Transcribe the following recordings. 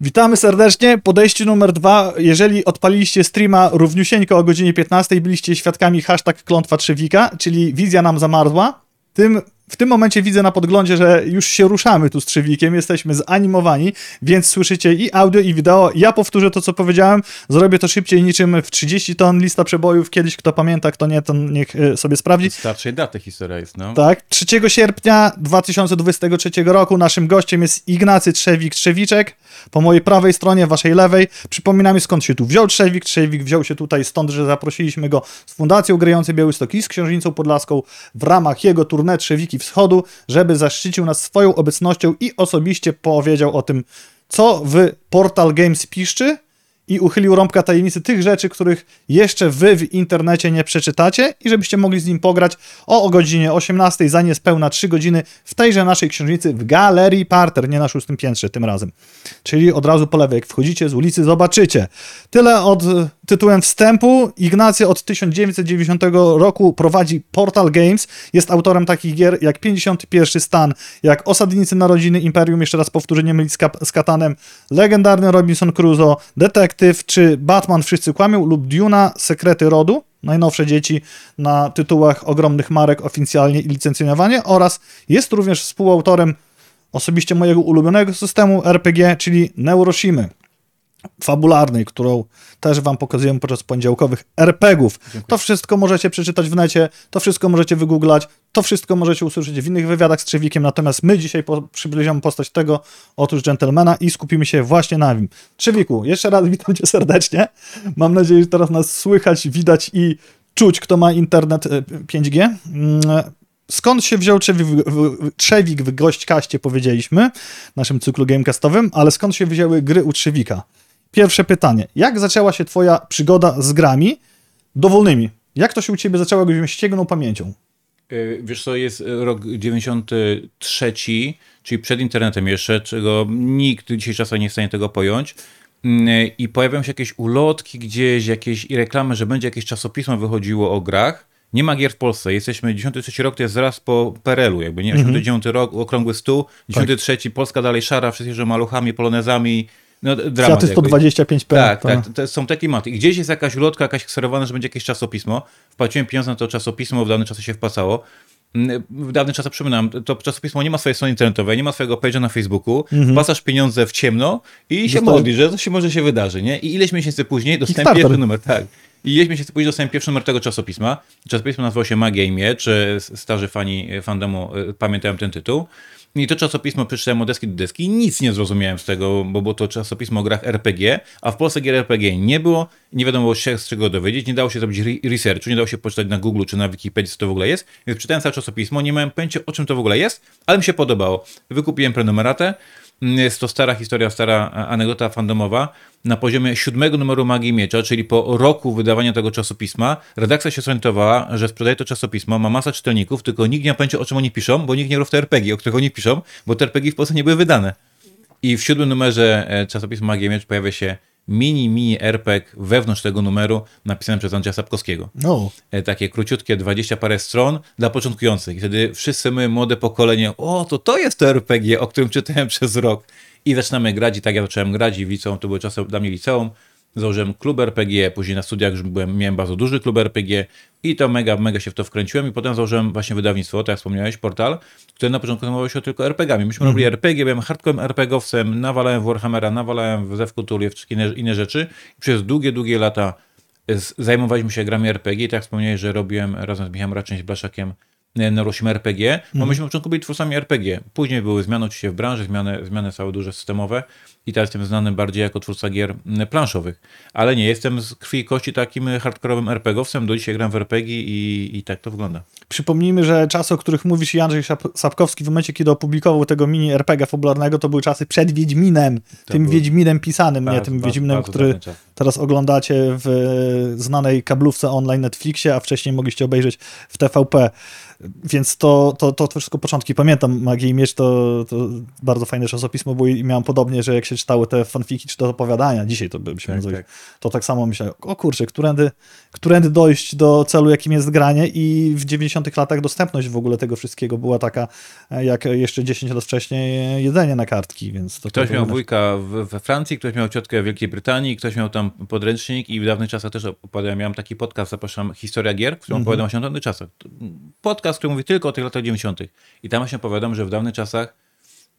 Witamy serdecznie. Podejście numer dwa. Jeżeli odpaliliście streama równiusieńko o godzinie 15, byliście świadkami hashtag klątwa Trzewika, czyli wizja nam zamarzła. Tym, w tym momencie widzę na podglądzie, że już się ruszamy tu z Trzewikiem, jesteśmy zanimowani, więc słyszycie i audio, i wideo. Ja powtórzę to, co powiedziałem, zrobię to szybciej niczym w 30 ton lista przebojów. Kiedyś kto pamięta, kto nie, to niech e, sobie sprawdzi. Starszej daty historia jest, no. Tak, 3 sierpnia 2023 roku naszym gościem jest Ignacy Trzewik-Trzewiczek. Po mojej prawej stronie, waszej lewej. Przypominamy skąd się tu wziął Trzewik. Trzewik wziął się tutaj stąd, że zaprosiliśmy go z Fundacją Grającej Białystok i z Księżnicą Podlaską w ramach jego tournée Trzewiki Wschodu, żeby zaszczycił nas swoją obecnością i osobiście powiedział o tym, co w Portal Games piszczy i uchylił rąbka tajemnicy tych rzeczy, których jeszcze wy w internecie nie przeczytacie i żebyście mogli z nim pograć o, o godzinie 18 za niespełna 3 godziny w tejże naszej księżnicy w Galerii Parter, nie na szóstym piętrze tym razem. Czyli od razu po lewej, jak wchodzicie z ulicy, zobaczycie. Tyle od tytułem wstępu. Ignacy od 1990 roku prowadzi Portal Games. Jest autorem takich gier jak 51 Stan, jak Osadnicy Narodziny Imperium, jeszcze raz powtórzę, nie mylić z, z Katanem, legendarny Robinson Crusoe, Detektyw, czy Batman Wszyscy Kłamią lub Duna Sekrety Rodu. Najnowsze dzieci na tytułach ogromnych marek oficjalnie i licencjonowanie oraz jest również współautorem osobiście mojego ulubionego systemu RPG, czyli Neuroshimy fabularnej, którą też wam pokazuję podczas poniedziałkowych RPGów. To wszystko możecie przeczytać w necie, to wszystko możecie wygooglać, to wszystko możecie usłyszeć w innych wywiadach z Trzewikiem, natomiast my dzisiaj po, przybliżamy postać tego, otóż dżentelmena i skupimy się właśnie na nim. Trzewiku, jeszcze raz witam cię serdecznie. Mam nadzieję, że teraz nas słychać, widać i czuć, kto ma internet e, 5G. Mm, Skąd się wziął Trzewik w, Trzewik w gośćkaście, powiedzieliśmy, w naszym cyklu gamecastowym, ale skąd się wzięły gry u Trzewika? Pierwsze pytanie. Jak zaczęła się twoja przygoda z grami dowolnymi? Jak to się u ciebie zaczęło, gdybyś ściegnął pamięcią? Y, Wiesz co, jest rok 93, czyli przed internetem jeszcze, czego nikt dzisiaj czasem nie jest w stanie tego pojąć. Mm, I pojawiają się jakieś ulotki gdzieś, jakieś i reklamy, że będzie jakieś czasopismo wychodziło o grach. Nie ma gier w Polsce. Jesteśmy 93 rok, to jest zaraz po PRL-u, jakby nie? 89 rok, okrągły stół, 93 Polska dalej szara, wszyscy jeżdżą maluchami, polonezami. No, dramat Fiaty jakby. 125p. Tak, to- tak, to, są te klimaty. I gdzieś jest jakaś ulotka, jakaś kserowana, że będzie jakieś czasopismo. Wpłaciłem pieniądze na to czasopismo, w dawnym czasie się wpłacało. Mm, W dawnym czasie, przypominam, to czasopismo nie ma swojej strony internetowej, nie ma swojego page'a na Facebooku, wpłacasz pieniądze w ciemno i się modlisz, że to się może się wydarzy, nie? I ileś miesięcy później dostałem pierwszy numer, tak. I ileś miesięcy później dostałem pierwszy numer tego czasopisma. Czasopismo nazywało się Magia i Miecz, e, starzy fani fandomu e, pamiętają ten tytuł. I to czasopismo przeczytałem od deski do deski. I nic nie zrozumiałem z tego, bo było to czasopismo o grach RPG, a w Polsce gier RPG nie było, nie wiadomo się z czego dowiedzieć, nie dało się zrobić re- researchu, nie dało się poczytać na Google czy na Wikipedii, co to w ogóle jest, więc czytałem całe czasopismo, nie miałem pojęcia o czym to w ogóle jest, ale mi się podobało. Wykupiłem prenumeratę, jest to stara historia, stara anegdota fandomowa. Na poziomie siódmego numeru Magii Miecza, czyli po roku wydawania tego czasopisma, redakcja się zorientowała, że sprzedaje to czasopismo, ma masa czytelników, tylko nikt nie ma pojęcia o czym oni piszą, bo nikt nie grał w te RPG, o których oni piszą, bo te RPG w Polsce nie były wydane. I w siódmym numerze e, czasopisma Magia i Miecz pojawia się mini, mini RPG wewnątrz tego numeru napisane przez Andrzeja Sapkowskiego No. e, takie króciutkie, 20 parę stron dla początkujących. I wtedy wszyscy my, młode pokolenie, o, to to jest to RPG, o którym czytałem przez rok. I zaczynamy grać i tak ja zacząłem grać i w liceum, to były czasy dla mnie liceum. Założyłem klub RPG, później na studiach już byłem, miałem bardzo duży klub RPG i to mega, mega się w to wkręciłem i potem założyłem właśnie wydawnictwo, tak jak wspomniałeś, portal, które na początku zajmowało się tylko RPGami. Myśmy robili RPG, byłem hardcorem RPGowcem, nawalałem w Warhammera, nawalałem w Zew Kultury, w inne, inne rzeczy. I przez długie, długie lata zajmowaliśmy się grami RPG i tak jak wspomniałeś, że robiłem razem z Michałem Raczeń z Blaszakiem e, Neurosim RPG, bo myśmy na początku byli twórcami RPG. Później były zmiany oczywiście w branży, zmiany, zmiany całe duże systemowe i teraz jestem znany bardziej jako twórca gier planszowych. Ale nie, jestem z krwi i kości takim hardkorowym RPGowcem, do dzisiaj gram w RPG i, i tak to wygląda. Przypomnijmy, że czasy, o których mówisz i Andrzej Sapkowski w momencie, kiedy opublikował tego mini RPG fabularnego, to były czasy przed Wiedźminem. tym były- Wiedźminem pisanym, nie Bardzo, tym bardzo, Wiedźminem, bardzo który teraz oglądacie w znanej kablówce online Netflixie, a wcześniej mogliście obejrzeć w TVP. Więc to, to, to wszystko początki. Pamiętam Magię i Miecz, to, to bardzo fajne czasopismo było i miałem podobnie, że jak się czytały te fanfiki czy te opowiadania, dzisiaj to byśmy Tak, tak. to tak samo myślałem, o kurczę, którędy, którędy dojść do celu, jakim jest granie i w 90 latach dostępność w ogóle tego wszystkiego była taka, jak jeszcze 10 lat wcześniej e, jedzenie na kartki, więc to Ktoś to miał było- wujka w- we Francji, ktoś miał ciotkę w Wielkiej Brytanii, ktoś miał tam podręcznik i w dawnych czasach też opowiadałem, miałem taki podcast, zapraszam, Historia Gier, w którym Mhm. opowiadam właśnie o dawnych czasach. Podcast, który mówi tylko o tych latach 90. I tam właśnie opowiadam, że w dawnych czasach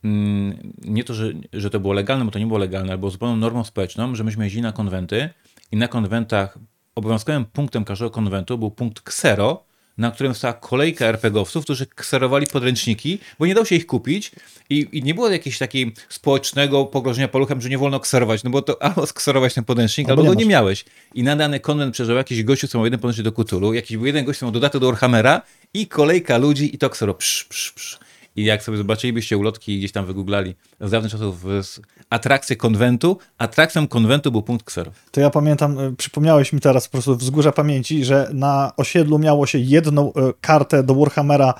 mm, nie to, że, że to było legalne, bo to nie było legalne, ale było zupełną normą społeczną, że myśmy jeździli na konwenty i na konwentach obowiązkowym punktem każdego konwentu był punkt ksero, na którym stała kolejka RPGowców, którzy kserowali podręczniki, bo nie dało się ich kupić i, i nie było jakiegoś takiego społecznego pogrożenia paluchem, że nie wolno kserować, no bo to albo skserować ten podręcznik, Albo albo, nie go nie miałeś. I na dany konwent przeżył jakiś gościu, co miał jeden podręcznik do Cthulhu, jakiś był jeden gość, co miał dodatek do Warhammera i kolejka ludzi i to ksero psz, psz, psz. I jak sobie zobaczylibyście ulotki i gdzieś tam wygooglali z dawnych czasów z atrakcje konwentu, atrakcją konwentu był punkt ksero. To ja pamiętam, e, przypomniałeś mi teraz po prostu wzgórza pamięci, że na osiedlu miało się jedną e, kartę do Warhammera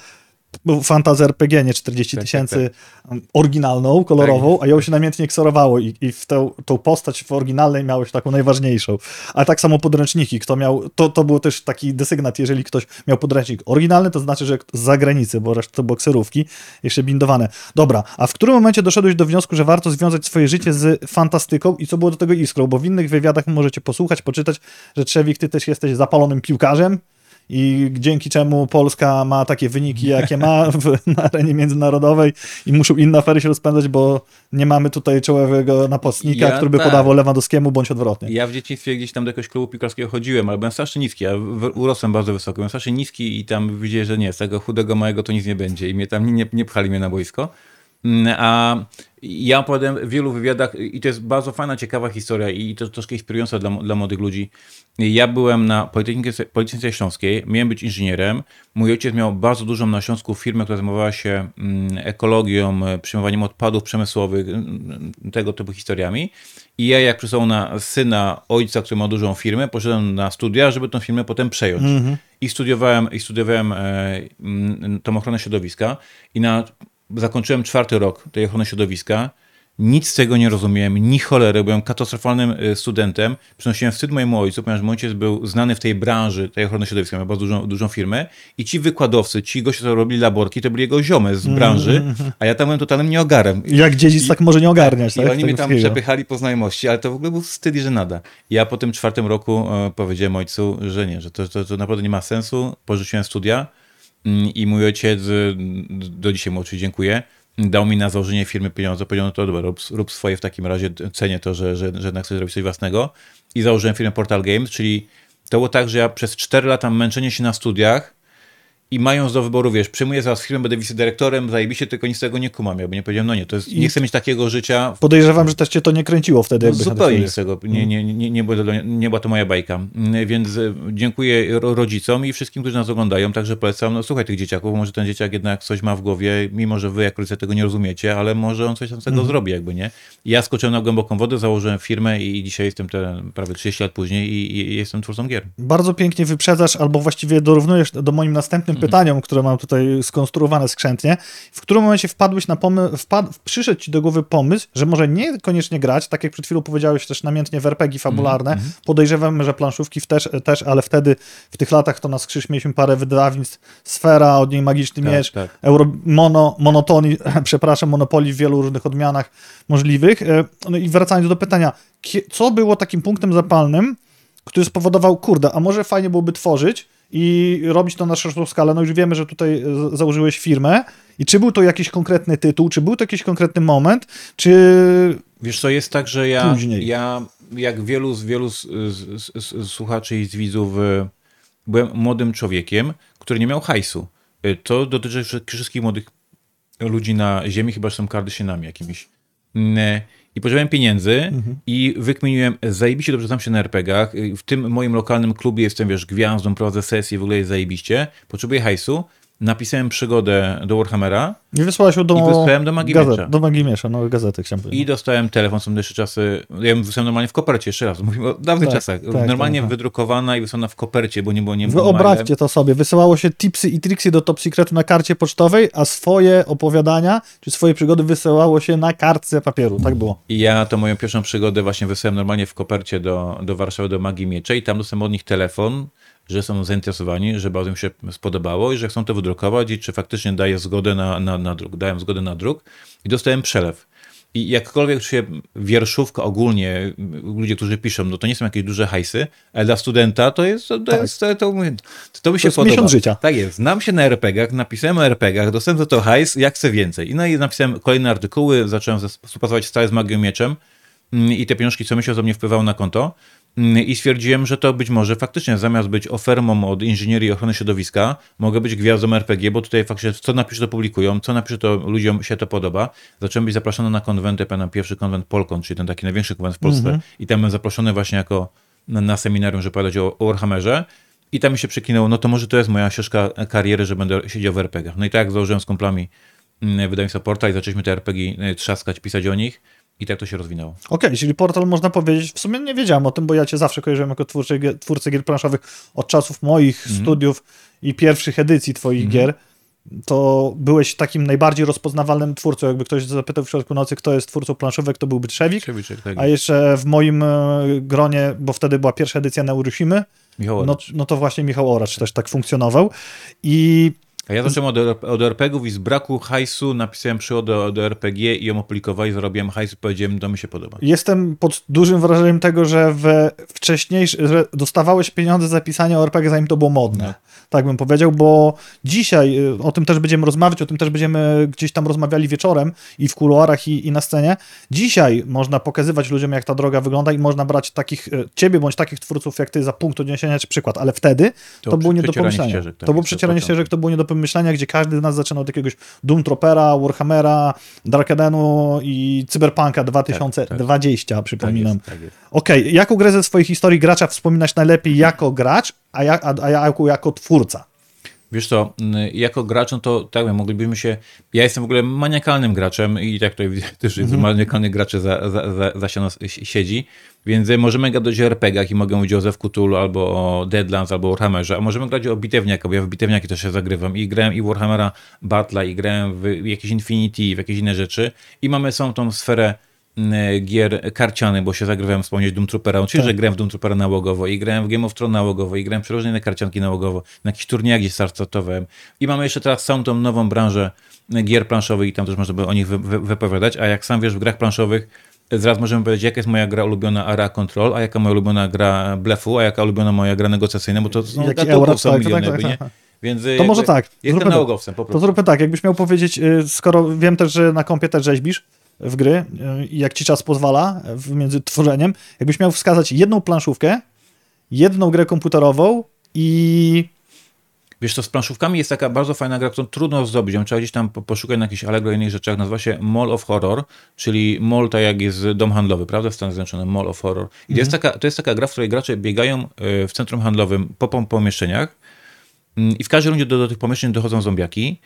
Fantasy RPG, nie 40 Tak, tysięcy, um, oryginalną, kolorową, a ją się namiętnie ksorowało i, i w tę, tą postać w oryginalnej miałeś taką najważniejszą. A tak samo podręczniki, kto miał, to, to był też taki desygnat, jeżeli ktoś miał podręcznik oryginalny, to znaczy, że z zagranicy, bo reszta to było kserówki, jeszcze bindowane. Dobra, a w którym momencie doszedłeś do wniosku, że warto związać swoje życie z fantastyką i co było do tego iskrą? Bo w innych wywiadach możecie posłuchać, poczytać, że Trzewik, ty też jesteś zapalonym piłkarzem, i dzięki czemu Polska ma takie wyniki, jakie ma w, na arenie międzynarodowej i muszą inne afery się rozpędzać, bo nie mamy tutaj czołowego napastnika, Ja który by tak. podawał Lewandowskiemu, bądź odwrotnie. Ja w dzieciństwie gdzieś tam do jakiegoś klubu piłkarskiego chodziłem, ale byłem strasznie niski, ja urosłem bardzo wysoko, byłem strasznie niski i tam widzieli, że nie, z tego chudego małego to nic nie będzie i mnie tam nie, nie pchali mnie na boisko. Mm, A ja opowiadałem w wielu wywiadach i to jest bardzo fajna, ciekawa historia i to troszkę inspirująca dla, dla młodych ludzi. Ja byłem na Politechnice, Politechnice Śląskiej, miałem być inżynierem. Mój ojciec miał bardzo dużą na Śląsku firmę, która zajmowała się mm, ekologią, przyjmowaniem odpadów przemysłowych, mm, tego typu historiami. I ja, jak przysłał na syna ojca, który ma dużą firmę, poszedłem na studia, żeby tę firmę potem przejąć. I studiowałem, i studiowałem e, mm, tą ochronę środowiska i na, zakończyłem czwarty rok tej ochrony środowiska. Nic z tego nie rozumiałem, ni cholery, byłem katastrofalnym e, studentem. Przynosiłem wstyd mojemu ojcu, ponieważ mój ojciec był znany w tej branży, tej ochrony środowiska, miał bardzo dużą, dużą firmę. I ci wykładowcy, ci goście, co robili laborki, to byli jego ziomy z branży, a ja tam byłem totalnym nieogarem. Jak dziedzic tak może nie ogarniać. I tak? oni Tego mnie tam wszystkiego. przepychali po znajomości, ale to w ogóle był wstyd i żenada. Ja po tym czwartym roku e, powiedziałem ojcu, że nie, że to, to, to naprawdę nie ma sensu. Porzuciłem studia mm, i mój ojciec, e, do dzisiaj mu oczywiście dziękuję, dał mi na założenie firmy pieniądze. Powiedział, no to dobra, rób, rób swoje w takim razie, cenię to, że, że, że jednak chcesz zrobić coś własnego. I założyłem firmę Portal Games, czyli to było tak, że ja przez 4 lata męczenia się na studiach i mając do wyboru, wiesz, przyjmuję zaraz firmę, będę wicedyrektorem, zajebiście, tylko nic z tego nie kumam. Ja bo nie powiedziałem, no nie, to jest, nie chcę mieć takiego życia Podejrzewam, że też cię to nie kręciło wtedy. no, zupełnie nic z tego. Nie, nie, nie, nie, była to, nie była to moja bajka. Mm, Więc e, dziękuję ro- rodzicom i wszystkim, którzy nas oglądają. Także polecam, no słuchaj tych dzieciaków, może ten dzieciak jednak coś ma w głowie, mimo że wy jak rodzice tego nie rozumiecie, ale może on coś tam z tego zrobi jakby, nie? Ja skoczyłem na głęboką wodę, założyłem firmę i dzisiaj jestem te, prawie 30 lat później i, i jestem twórcą gier. Bardzo pięknie wyprzedzasz, albo właściwie dorównujesz do moim następnym Mhm. Pytaniom, które mam tutaj skonstruowane skrzętnie. W którym momencie wpadłeś na pomysł, wpad, przyszedł ci do głowy pomysł, że może nie koniecznie grać, tak jak przed chwilą powiedziałeś też namiętnie w RPG fabularne. Mhm, Podejrzewam, że planszówki też, też, ale wtedy w tych latach to na skrzyż mieliśmy parę wydawnictw. Sfera, od niej Magiczny Tak, Miecz, tak. Euro, mono, monotonii, przepraszam, Monopolii w wielu różnych odmianach możliwych. E, No i wracając do pytania, co było takim punktem zapalnym, który spowodował, kurde, a może fajnie byłoby tworzyć i robić to na szerszą skalę. No już wiemy, że tutaj e, założyłeś firmę i czy był to jakiś konkretny tytuł, czy był to jakiś konkretny moment, czy... Wiesz co, jest tak, że ja, Później. ja jak wielu z wielu z, z, z, słuchaczy i z widzów y, byłem młodym człowiekiem, który nie miał hajsu. Y, To dotyczy wszy- wszystkich młodych ludzi na ziemi, chyba że są kardysynami jakimiś. I potrzebowałem pieniędzy i wykminiłem, zajebiście dobrze znam się na RPGach. W tym moim lokalnym klubie jestem, wiesz, gwiazdą, prowadzę sesje, w ogóle jest zajebiście. Potrzebuję hajsu. Napisałem przygodę do Warhammera I wysłałeś ją do... I wysłałem do Magii gazet, Miecza. Do Magii Miecza, no gazety chciałem powiedzieć. i dostałem telefon, są jeszcze czasy, ja ją wysłałem normalnie w kopercie, jeszcze raz, mówimy o dawnych Tak, czasach, tak, normalnie tak, tak. wydrukowana i wysłana w kopercie, bo nie było nie Wyobraźcie to sobie, wysyłało się tipsy i triksy do Top Secretu na karcie pocztowej, a swoje opowiadania, czy swoje przygody wysyłało się na kartce papieru, tak było. I ja to moją pierwszą przygodę właśnie wysłałem normalnie w kopercie do, do Warszawy, do Magii Miecze i tam dostałem od nich telefon, że są zainteresowani, że bardzo mi się spodobało i że chcą to wydrukować i czy faktycznie daję zgodę na, na, na druk. Dałem zgodę na druk i dostałem przelew. I jakkolwiek się wierszówka ogólnie, ludzie, którzy piszą, no to nie są jakieś duże hajsy, ale dla studenta to jest, to, Tak. jest, to, to, to mi się jest podoba. miesiąc życia. Tak jest. Znam się na RPG-ach, napisałem o RPG-ach, dostałem za to hajs, jak chcę więcej. I no i napisałem kolejne artykuły, zacząłem współpracować stale z Magią Mieczem mm, i te pieniążki co miesiąc do mnie wpływały na konto. Mm, I stwierdziłem, że to być może faktycznie zamiast być ofermą od inżynierii i ochrony środowiska, mogę być gwiazdą RPG, bo tutaj faktycznie co napiszę, to publikują, co napiszę, to ludziom się to podoba. Zacząłem być zaproszony na konwenty, pamiętam pierwszy konwent Polkon, czyli ten taki największy konwent w Polsce i tam byłem zaproszony właśnie jako na, na seminarium, żeby opowiadać o, o Warhammerze. I tam mi się przekinęło, no to może to jest moja ścieżka kariery, że będę siedział w RPG-ach. No i tak jak założyłem z kumplami mm, wydawnictwo Porta i zaczęliśmy te RPG trzaskać, pisać o nich i tak to się rozwinęło. Okej, czyli portal można powiedzieć, w sumie nie wiedziałem o tym, bo ja cię zawsze kojarzyłem jako twórcę, gier- twórcę gier planszowych od czasów moich Mhm. studiów i pierwszych edycji twoich gier. To byłeś takim najbardziej rozpoznawalnym twórcą. Jakby ktoś zapytał w środku nocy, kto jest twórcą planszówek, to byłby Trzewik. Trzewiczek, tak. A jeszcze w moim e, gronie, bo wtedy była pierwsza edycja Neuroshimy, Michał no, no to właśnie Michał Oracz też tak funkcjonował. I A ja zacząłem od, od RPG-ów i z braku hajsu napisałem przygodę do, RPG i ją opublikowałem, zarobiłem hajs i powiedziałem, to mi się podoba. Jestem pod dużym wrażeniem tego, że we wcześniejszym, że dostawałeś pieniądze za pisanie o RPG, zanim to było modne. No. Tak bym powiedział, bo dzisiaj y, o tym też będziemy rozmawiać, o tym też będziemy gdzieś tam rozmawiali wieczorem i w kuluarach i, i na scenie. Dzisiaj można pokazywać ludziom, jak ta droga wygląda i można brać takich, y, ciebie bądź takich twórców jak ty za punkt odniesienia czy przykład, ale wtedy to, To było nie do pomyślenia. ścieżek, tak, to było przecieranie ścieżek, to było nie do pomyślenia, gdzie każdy z nas zaczynał od jakiegoś Doom Tropera, Warhammera, Dark Edenu i Cyberpunka 2020, przypominam. Tak jest, tak jest. Okej, jaką grę ze swojej historii gracza wspominasz najlepiej jako gracz, a, ja, a, a jako, jako twórca? Wiesz co, mm, jako gracz, no to tak wiem, moglibyśmy się... Ja jestem w ogóle maniakalnym graczem i tak tutaj widzę, też jest maniakalny gracze za, za, za, za s- siedzi, więc możemy gadać o RPG-ach i mogę mówić o Zew Cthulhu, albo o Deadlands, albo o Warhammerze, a możemy grać o bitewniakach, bo ja w bitewniaki też się zagrywam i grałem i Warhammera Battle'a, i grałem w jakieś Infinity, w jakieś inne rzeczy i mamy są tą sferę mm, gier karcianych, bo się zagrywałem wspomnieć Doom Troopera, oczywiście, że grałem w Doom Troopera nałogowo i grałem w Game of Thrones nałogowo i grałem w różne inne karcianki nałogowo, na jakichś turniejach gdzieś startowałem i mamy jeszcze teraz całą tą nową branżę gier planszowych i tam też można by o nich wy, wy, wypowiadać, a jak sam wiesz, w grach planszowych zaraz możemy powiedzieć, jaka jest moja gra ulubiona Ara Control, a jaka moja ulubiona gra Blefu, a jaka ulubiona moja gra negocjacyjna, bo to są Jaki Euracz, są tak, miliony, tak, tak, tak. Więc To może tak, Jestem zróbmy tak. nałogowcem po To prostu. zróbmy tak, jakbyś miał powiedzieć, y, skoro wiem też, że na kompie też rzeźbisz w gry y, jak ci czas pozwala y, między tworzeniem, jakbyś miał wskazać jedną planszówkę, jedną grę komputerową i Wiesz co, z planszówkami jest taka bardzo fajna gra, którą trudno zdobyć. Ją trzeba gdzieś tam po- poszukać na jakichś Allegro i innych rzeczach. Nazywa się Mall of Horror, czyli mall tak jak jest dom handlowy, prawda? W Stanach Zjednoczonych, Mall of Horror. I to, jest taka, to jest taka gra, w której gracze biegają e, w centrum handlowym po pom- pomieszczeniach Mm, i w każdej rundzie do, do tych pomieszczeń dochodzą zombiaki.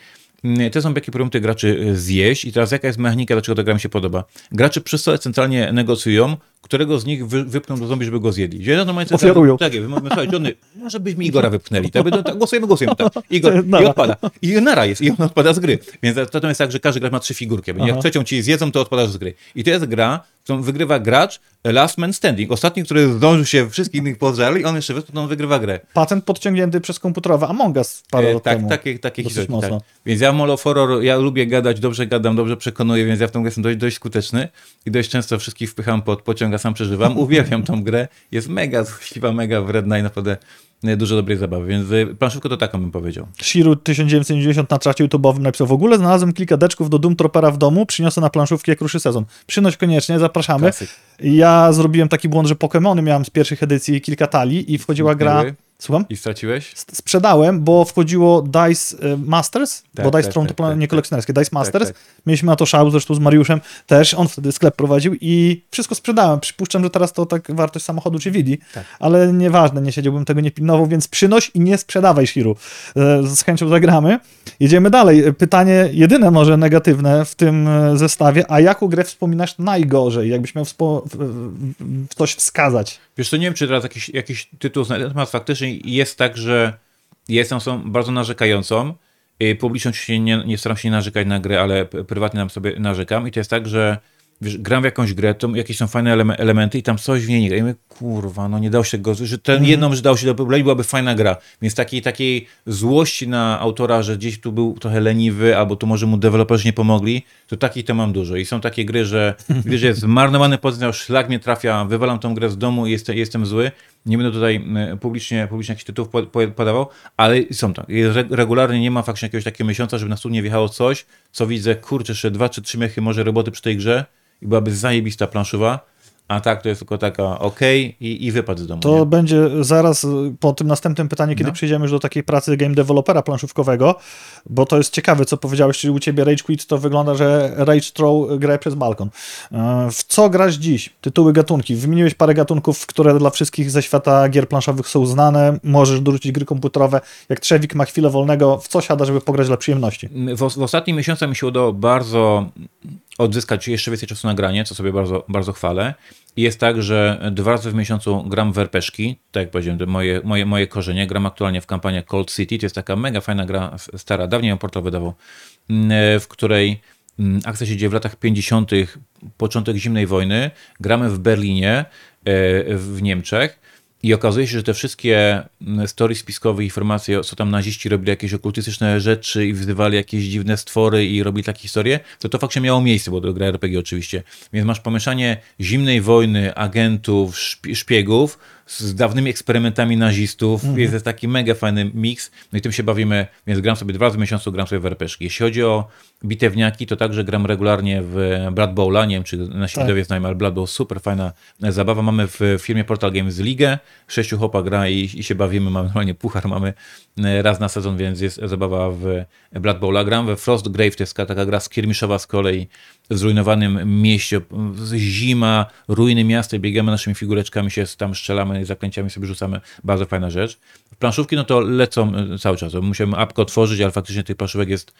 Te zombiaki próbują tych graczy e, zjeść i teraz jaka jest mechanika, dlaczego ta gra mi się podoba? Gracze przy stole centralnie negocjują, którego z nich wy, wypną do zombie, żeby go zjedli. No, normalnie Ofiarują. Tak, mówimy, słuchaj, Johnny, może byśmy Igora wypchnęli. Tak, tak, tak, głosujemy, głosujemy. Tak. Igor, i odpada. I nara jest, i on odpada z gry. Więc to, jest tak, że każdy gracz ma trzy figurki. Jak Aha. trzecią ci zjedzą, to odpadasz z gry. I to jest gra, którą wygrywa gracz Last Man Standing. Ostatni, który zdążył się wszystkich innych pożarli, on jeszcze wyspał, wygrywa grę. patent podciągnięty przez komputerowe Among Us parę E, tak, temu. takie, takie historie. Tak. Więc ja Molo Horror, ja lubię gadać, dobrze gadam, dobrze przekonuję, więc ja w grę jestem dość, dość skuteczny i dość często wszystkich wpycham pod pociąg, a sam przeżywam. Uwielbiam tą grę, jest mega złośliwa, mega wredna i naprawdę e, dużo dobrej zabawy, więc e, planszówkę to taką bym powiedział. Shiru 1990 na czacie YouTube'owym napisał, w ogóle znalazłem kilka deczków do Doom Tropera w domu, przyniosę na planszówki jak ruszy sezon. Przynoś koniecznie, zapraszamy. Klasyk. Ja zrobiłem taki błąd, że Pokémony miałem z pierwszych edycji kilka talii i wchodziła gra... Były? Słucham? I straciłeś? Sprzedałem, bo wchodziło Dice e, Masters, Tak, bo Dice tak, Throne tak, to plan- tak, nie tak. kolekcjonerskie, Dice Masters. tak. Mieliśmy na to szał, zresztą z Mariuszem też, on wtedy sklep prowadził i wszystko sprzedałem. Przypuszczam, że teraz to tak wartość samochodu czy widzi, Tak. ale nieważne, nie siedziałbym tego, nie pilnował, więc przynoś i nie sprzedawaj Shiru. E, Z chęcią zagramy. Jedziemy dalej. Pytanie jedyne może negatywne w tym e, zestawie, a jaką grę wspominasz najgorzej, jakbyś miał w- coś wskazać? Wiesz co, nie wiem, czy teraz jakiś, jakiś tytuł znajdę, natomiast faktycznie jest tak, że jestem osobą bardzo narzekającą. Y, Publicznie oczywiście nie, nie staram się narzekać na grę, ale prywatnie nam sobie narzekam i to jest tak, że wiesz, gram w jakąś grę, to jakieś są fajne eleme- elementy i tam coś w niej nie gra. I kurwa, no nie dało się tego, że ten jedną, że dało się dopowiedzieć, byłaby fajna gra. Więc takiej, takiej złości na autora, że gdzieś tu był trochę leniwy, albo tu może mu deweloperzy nie pomogli, to takich to mam dużo. I są takie gry, że wiesz, jest zmarnowany potencjał, szlak mnie trafia, wywalam tą grę z domu i jestem, jestem zły. Nie będę tutaj publicznie, publicznie jakichś tytułów po- po- podawał, ale są tak. Regularnie nie ma faktycznie jakiegoś takiego miesiąca, żeby na stół wjechało coś, co widzę, kurczę, jeszcze dwa czy trzy miechy może roboty przy tej grze i byłaby zajebista planszowa, a tak to jest tylko taka okej i, i wypad z domu. To nie? będzie zaraz y, po tym następnym pytaniu, kiedy No. przejdziemy już do takiej pracy game developera planszówkowego, bo to jest ciekawe, co powiedziałeś, czyli u ciebie Rage Quit to wygląda, że Rage Throw grę przez balkon. E, W co grasz dziś? Tytuły, gatunki. Wymieniłeś parę gatunków, które dla wszystkich ze świata gier planszowych są znane. Możesz dorzucić gry komputerowe. Jak Trzewik ma chwilę wolnego, w co siada, żeby pograć dla przyjemności? W, w ostatnich miesiącach mi się udało bardzo odzyskać jeszcze więcej czasu na granie, co sobie bardzo, bardzo chwalę. I jest tak, że dwa razy w miesiącu gram w tak jak powiedziałem, moje, moje, moje korzenie. Gram aktualnie w kampanię Cold City, to jest taka mega fajna gra, stara, dawniej ją portal wydawał, mm, e, w której mm, akcja się dzieje w latach 50., początek zimnej wojny. Gramy w Berlinie, e, w Niemczech. I okazuje się, że te wszystkie mm, story spiskowe, informacje, co tam naziści robili jakieś okultystyczne rzeczy i wzywali jakieś dziwne stwory i robili takie historie, to to faktycznie miało miejsce, bo to gra RPG oczywiście. Więc masz pomieszanie zimnej wojny, agentów, szpi- szpiegów z dawnymi eksperymentami nazistów. Jest to taki mega fajny miks. No i tym się bawimy, więc gram sobie dwa razy w miesiącu, gram sobie w RPG. Jeśli chodzi o bitewniaki, to także gram regularnie w Blood Bowla. Nie wiem, czy nasi Tak. widzowie znają, ale Blood Bowl super fajna zabawa. Mamy w firmie Portal Games ligę. Sześciu chłopa gra i, i się bawimy. Mamy normalnie puchar, mamy e, raz na sezon, więc jest zabawa w Blood Bowla. Gram we Frost Grave, to jest taka gra skirmiszowa z kolei zrujnowanym mieście. Zima, ruiny miasta, biegamy naszymi figureczkami, się tam strzelamy, zaklęciami sobie rzucamy. Bardzo fajna rzecz. Planszówki, no to lecą e, cały czas. Musiałem apkę otworzyć, ale faktycznie tych planszówek jest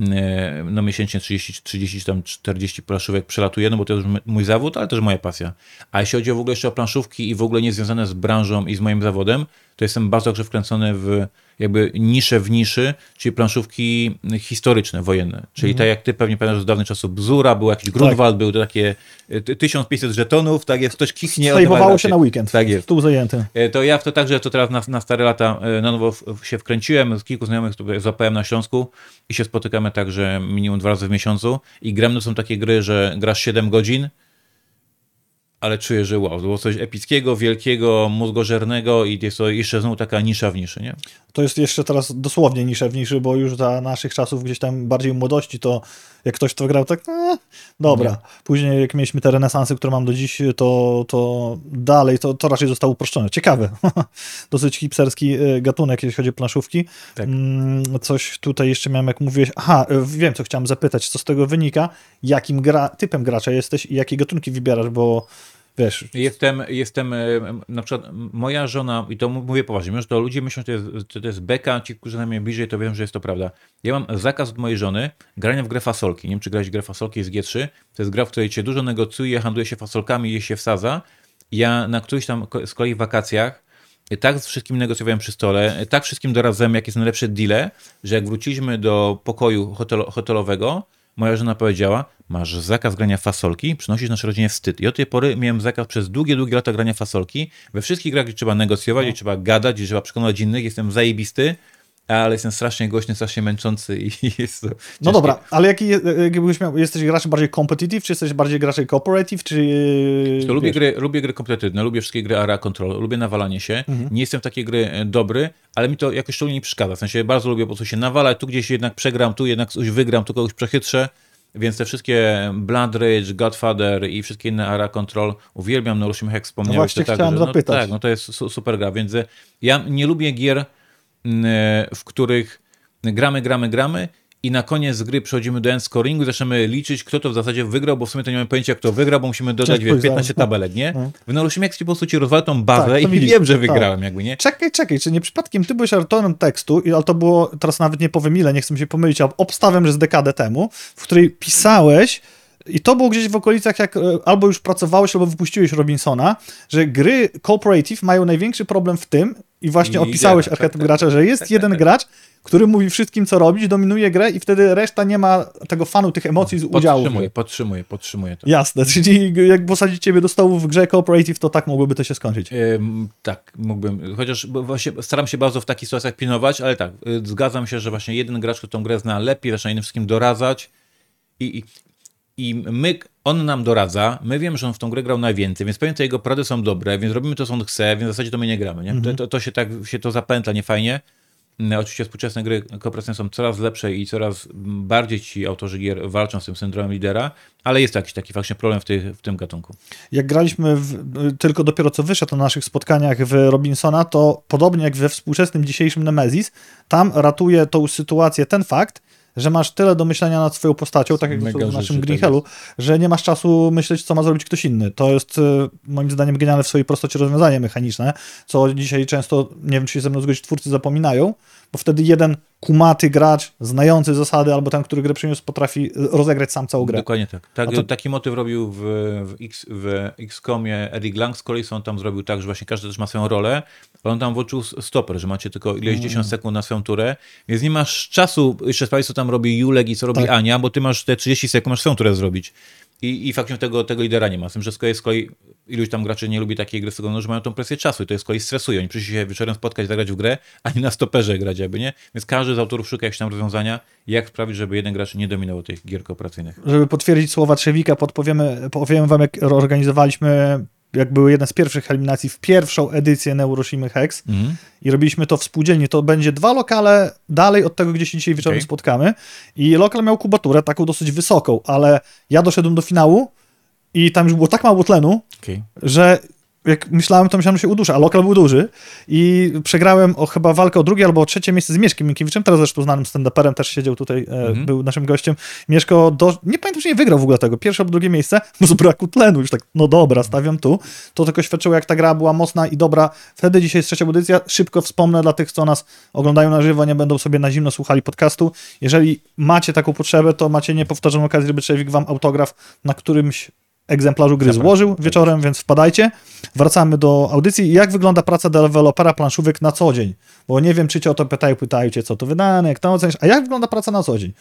e, no miesięcznie 30, 30 czy tam 40 planszówek przelatuje, no bo to m- mój zawód, ale też moja pasja. A jeśli chodzi w ogóle jeszcze o planszówki i w ogóle niezwiązane z branżą i z moim zawodem, to jestem bardzo dobrze wkręcony w jakby niszę w niszy, czyli planszówki historyczne, wojenne. Czyli tak jak ty pewnie pamiętasz z dawnych czasów Bzura, był jakiś Grunwald, były to takie e, ty- 1500 żetonów, tak jest, ktoś kichnie. Sejwowało się na weekend. Tak jest. Stół zajęty. E, To ja w to także to teraz na, na stare lata e, na nowo się wkręciłem. Z kilku znajomych tutaj złapałem na Śląsku i się spotykamy także minimum dwa razy w miesiącu. I gram, no są takie gry, że grasz 7 godzin, ale czuję, że wow, to było coś epickiego, wielkiego, mózgożernego i jest to jeszcze znowu taka nisza w niszy, nie? To jest jeszcze teraz dosłownie nisza w niszy, bo już za naszych czasów gdzieś tam bardziej młodości, to jak ktoś to grał, tak e, dobra. Później jak mieliśmy te renesansy, które mam do dziś, to, to dalej to, to raczej zostało uproszczone. Ciekawe. Dosyć hipsterski e, gatunek, jeśli chodzi o planszówki. Tak. Mm, Coś tutaj jeszcze miałem, jak mówiłeś. Aha, e, wiem, co chciałem zapytać, co z tego wynika, jakim gra, typem gracza jesteś i jakie gatunki wybierasz, bo wiesz, Jestem, jestem, e, na przykład moja żona, i to mówię poważnie, że to ludzie myślą, że to jest, to jest beka, ci, którzy na mnie bliżej, to wiem, że jest to prawda. Ja mam zakaz od mojej żony grania w grę fasolki. Nie wiem, czy grałeś grę fasolki z G3. To jest gra, w której cię dużo negocjuje, handluje się fasolkami, je się wsadza. Ja na któryś tam z kolei wakacjach i tak z wszystkim negocjowałem przy stole, tak wszystkim doradzałem, jakie są najlepsze deale, że jak wróciliśmy do pokoju hotel, hotelowego, moja żona powiedziała, masz zakaz grania fasolki, przynosisz naszej rodzinie wstyd. I od tej pory miałem zakaz przez długie, długie lata grania fasolki. We wszystkich grach, gdzie trzeba negocjować, gdzie trzeba gadać, gdzie trzeba przekonać innych, jestem zajebisty, ale jestem strasznie głośny, strasznie męczący i jest to No ciężkie. dobra, ale jaki, jakbyś miał, jesteś graczem bardziej competitive, czy jesteś bardziej graczem cooperative, czy... To lubię, wiesz, gry, lubię gry kompetywne, lubię wszystkie gry area control, lubię nawalanie się. Nie jestem w takiej gry e, dobry, ale mi to jakoś szczególnie nie przeszkadza. W sensie bardzo lubię po prostu się nawalać, tu gdzieś jednak przegram, tu jednak coś wygram, tu kogoś przechytrzę Więc te wszystkie Blood Rage, Godfather i wszystkie inne Ara Control uwielbiam, no już jak wspomniałeś. No właśnie tak, chciałem że, no, zapytać. tak, no to jest su- super gra, więc e, ja nie lubię gier, w których gramy, gramy, gramy i na koniec gry przechodzimy do end scoringu i zaczynamy liczyć, kto to w zasadzie wygrał, bo w sumie to nie mamy pojęcia, kto wygrał, bo musimy dodać wiesz, 15 powiedziałem. tabelek, nie? No. W Neurosimexie po prostu ci rozwala tą bazę Tak, i widzisz. wiem, że Tak. wygrałem jakby, nie? Czekaj, czekaj, czy nie przypadkiem ty byłeś autorem tekstu, i- ale to było, teraz nawet nie powiem ile, nie chcę się pomylić, ale obstawiam, że z dekadę temu, w której pisałeś, i to było gdzieś w okolicach, jak e, albo już pracowałeś, albo wypuściłeś Robinsona, że gry cooperative mają największy problem w tym, i właśnie I opisałeś archetyp gracza, że jest jeden gracz, który mówi wszystkim, co robić, dominuje grę i wtedy reszta nie ma tego fanu, tych emocji z udziału. grze. podtrzymuję, podtrzymuję to. Jasne, czyli jak posadzić ciebie do stołu w grze cooperative, to tak mogłoby to się skończyć. Ym, tak, mógłbym, chociaż właśnie staram się bardzo w takich sytuacjach pilnować, ale tak, y, zgadzam się, że właśnie jeden gracz, który tą grę zna lepiej, zaczyna innym wszystkim doradzać i, i, i my, on nam doradza, my wiemy, że on w tą grę grał najwięcej, więc pewnie te jego porady są dobre, więc robimy to, co on chce, więc w zasadzie to my nie gramy, nie? To, to, to się tak, się to zapętla niefajnie. No, Oczywiście współczesne gry kooperacyjne są coraz lepsze i coraz bardziej ci autorzy gier walczą z tym syndromem lidera, ale jest jakiś taki faktycznie problem w, w tym gatunku. jak graliśmy w, tylko dopiero co wyszedł na naszych spotkaniach w Robinsona, to podobnie jak we współczesnym dzisiejszym Nemesis, tam ratuje tą sytuację ten fakt, że masz tyle do myślenia nad swoją postacią, tak jak Mega w naszym tak Green Hellu, że nie masz czasu myśleć, co ma zrobić ktoś inny. To jest e, moim zdaniem genialne w swojej prostocie rozwiązanie mechaniczne, co dzisiaj często, nie wiem, czy się ze mną zgodzić, twórcy zapominają, bo wtedy jeden kumaty gracz, znający zasady, albo ten, który grę przyniósł, potrafi rozegrać sam całą grę. Dokładnie tak. tak to- Taki motyw robił w, w, X, w XCOMie Eric Lang, z kolei on tam zrobił tak, że właśnie każdy też ma swoją rolę, ale on tam włączył stoper, że macie tylko ileś Mm. dziesiąt sekund na swoją turę, więc nie masz czasu jeszcze sprawdzić, co tam robi Julek i co robi Tak. Ania, bo ty masz te 30 sekund, masz swoją turę zrobić. I, i faktycznie tego, tego lidera nie ma. Z tym, że z kolei, z kolei iluś tam graczy nie lubi takiej gry z tego, względu, że mają tą presję czasu i to jest kolei stresuje. Oni przyszli się wieczorem spotkać, zagrać w grę, a nie na stoperze grać jakby, nie? Więc każdy z autorów szuka jakiegoś tam rozwiązania, jak sprawić, żeby jeden gracz nie dominował tych gier kooperacyjnych. żeby potwierdzić słowa Trzewika, podpowiemy, powiem wam, jak organizowaliśmy, jak były jedne z pierwszych eliminacji w pierwszą edycję Neuroshimy Hex Mhm. i robiliśmy to w spółdzielni. To będzie dwa lokale dalej od tego, gdzie się dzisiaj wieczorem Okej. spotkamy. I lokal miał kubaturę, taką dosyć wysoką, ale ja doszedłem do finału i tam już było tak mało tlenu, Okej. że jak myślałem, to myślałem, że się uduszę, a lokal był duży i przegrałem o chyba walkę o drugie albo o trzecie miejsce z Mieszkiem Minkiewiczem, teraz zresztą znanym stand-uperem, też siedział tutaj, e, Mhm. był naszym gościem. Mieszko, do, nie pamiętam, czy nie wygrał w ogóle tego, pierwsze albo drugie miejsce, bo z braku tlenu już tak, no dobra, stawiam tu. To tylko świadczyło, jak ta gra była mocna i dobra. Wtedy dzisiaj jest trzecia edycja, szybko wspomnę dla tych, co nas oglądają na żywo, nie będą sobie na zimno słuchali podcastu. Jeżeli macie taką potrzebę, to macie niepowtarzoną okazję, żeby Trzewik wam autograf na którymś egzemplarzu gry Zapraszam. złożył wieczorem, więc wpadajcie. Wracamy do audycji. Jak wygląda praca dewelopera planszówek na co dzień? Bo nie wiem, czy cię o to pytają, pytają cię, co to wydane, jak to oceniasz, a jak wygląda praca na co dzień?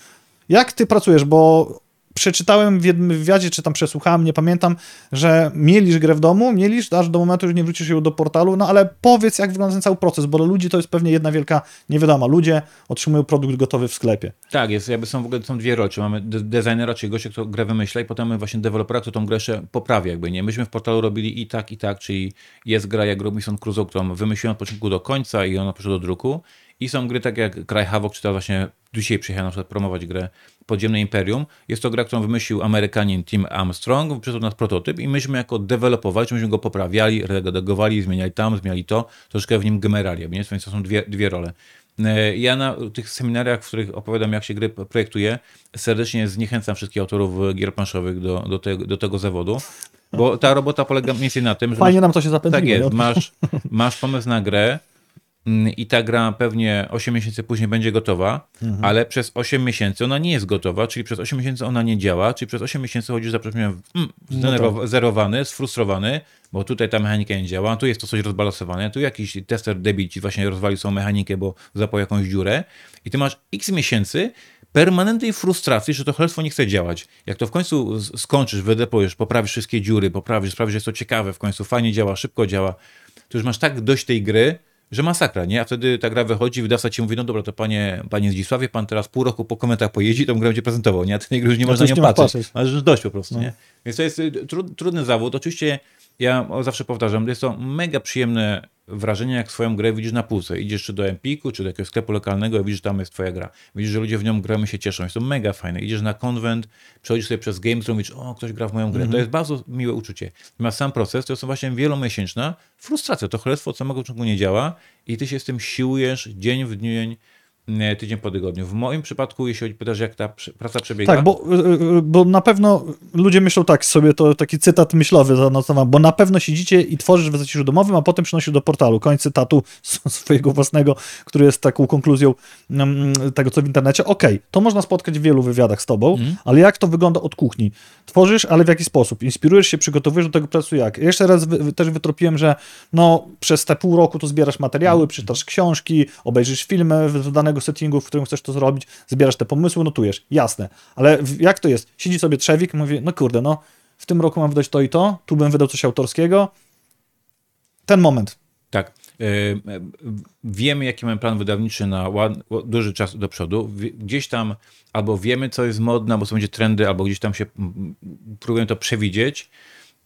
Jak ty pracujesz? Bo przeczytałem w jednym wywiadzie, czy tam przesłuchałem, nie pamiętam, że mielisz grę w domu, mielisz aż do momentu, że nie wrócisz ją do portalu, no ale powiedz, jak wygląda ten cały proces, bo dla ludzi to jest pewnie jedna wielka niewiadoma. Ludzie otrzymują produkt gotowy w sklepie. Tak, jest, jakby są w ogóle są dwie role. Mamy de- designera, czyli gościa, kto grę wymyśla i potem mamy właśnie dewelopera, kto tą grę jeszcze poprawia jakby, nie? Myśmy w portalu robili i tak, i tak, czyli jest gra jak Robinson Crusoe, którą wymyśliłem od początku do końca i ona poszła do druku i są gry tak jak Cry Havoc, czy teraz właśnie dzisiaj przyjechałem na przykład promować grę Podziemne Imperium. Jest to gra, którą wymyślił Amerykanin Tim Armstrong, przysłał nas prototyp i myśmy jako developowali, myśmy go poprawiali, redagowali, zmieniali tam, zmieniali to, troszkę w nim gemerali? Więc to są dwie, dwie role. E, Ja na tych seminariach, w których opowiadam, jak się gry projektuje, serdecznie zniechęcam wszystkich autorów gier planszowych do, do, tego, do tego zawodu, bo ta robota polega mniej więcej na tym, że Fajnie nam to się zapętliło. tak jest, nie? masz, masz pomysł na grę i ta gra pewnie 8 miesięcy później będzie gotowa, Mhm. ale przez 8 miesięcy ona nie jest gotowa, czyli przez 8 miesięcy ona nie działa, czyli przez 8 miesięcy chodzisz za przeproszeniem mm, No zdenerwowa- zerowany, sfrustrowany, bo tutaj ta mechanika nie działa, tu jest to coś rozbalansowane, tu jakiś tester debil ci właśnie rozwalił swoją mechanikę, bo zapał jakąś dziurę i ty masz x miesięcy permanentnej frustracji, że to cholerstwo nie chce działać. Jak to w końcu skończysz, wydepujesz, poprawisz wszystkie dziury, poprawisz, sprawisz, że jest to ciekawe, w końcu fajnie działa, szybko działa, to już masz tak dość tej gry, że masakra, nie? A wtedy ta gra wychodzi, wydawca ci mówi, no dobra, to panie, panie Zdzisławie, pan teraz pół roku po komentach pojeździ, tą grę będzie prezentował, nie? A tej gry już nie No można nie patrzeć. patrzeć. Masz już dość po prostu, No. nie? Więc to jest y, tru, trudny zawód. Oczywiście ja zawsze powtarzam, jest to mega przyjemne wrażenie, jak swoją grę widzisz na półce. Idziesz czy do Empiku, czy do jakiegoś sklepu lokalnego i widzisz, że tam jest twoja gra. Widzisz, że ludzie w nią grają i się cieszą. Jest to mega fajne. Idziesz na konwent, przechodzisz sobie przez Games Room i widzisz, o, ktoś gra w moją grę. To jest bardzo miłe uczucie. Natomiast sam proces to jest właśnie wielomiesięczna frustracja. To cholerstwo od samego początku nie działa i ty się z tym siłujesz dzień w dzień, tydzień po tygodniu. W moim przypadku, jeśli pytasz, jak ta praca przebiega, Tak, bo, y, y, bo na pewno ludzie myślą tak sobie, to taki cytat myślowy zanotowałem, bo na pewno siedzicie i tworzysz w zaciszu domowym, a potem przynosisz do portalu. Koniec cytatu swojego własnego, który jest taką konkluzją mm, tego, co w internecie. Okej, to można spotkać w wielu wywiadach z tobą, ale jak to wygląda od kuchni? Tworzysz, ale w jaki sposób? Inspirujesz się, przygotowujesz do tego procesu jak? Jeszcze raz wy, też wytropiłem, że no, przez te pół roku to zbierasz materiały, czytasz książki, obejrzysz filmy z danego settingu, w którym chcesz to zrobić, zbierasz te pomysły, notujesz. Jasne. Ale jak to jest? Siedzi sobie Trzewik, mówi, no kurde, no w tym roku mam wydać to i to, tu bym wydał coś autorskiego. Ten moment. Tak. E, Wiemy, jaki mamy plan wydawniczy na duży czas do przodu. Gdzieś tam albo wiemy, co jest modne, albo są będzie trendy, albo gdzieś tam się próbujemy to przewidzieć.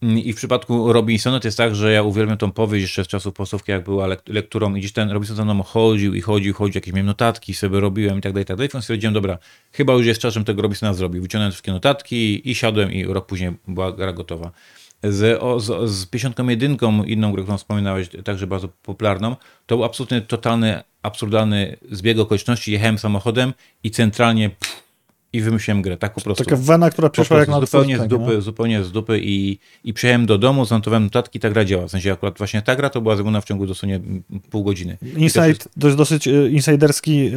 I w przypadku Robinsona to jest tak, że ja uwielbiam tą powieść jeszcze z czasów podstawki, jak była lek- lekturą i gdzieś ten Robinson za mną chodził i chodził, chodził, jakieś miałem notatki, sobie robiłem i tak dalej, i tak dalej. Więc stwierdziłem, dobra, chyba już jest czas, żebym tego Robinsona zrobił. Wyciągnąłem wszystkie notatki i siadłem i rok później była gra gotowa. Z, o, z, z 51, inną grę, którą wspominałeś, także bardzo popularną, to był absolutnie totalny, absurdalny zbieg okoliczności. Jechałem samochodem i centralnie pff, i wymyśliłem grę, tak po prostu. Taka wena, która przyszła jak na zupełnie z dupy, zupełnie z dupy i, i przyjechałem do domu, zanotowałem notatki, ta gra działa. W sensie akurat właśnie ta gra to była zrobiona w ciągu dosłownie pół godziny. Inside, jest- to jest dosyć e, insiderski e,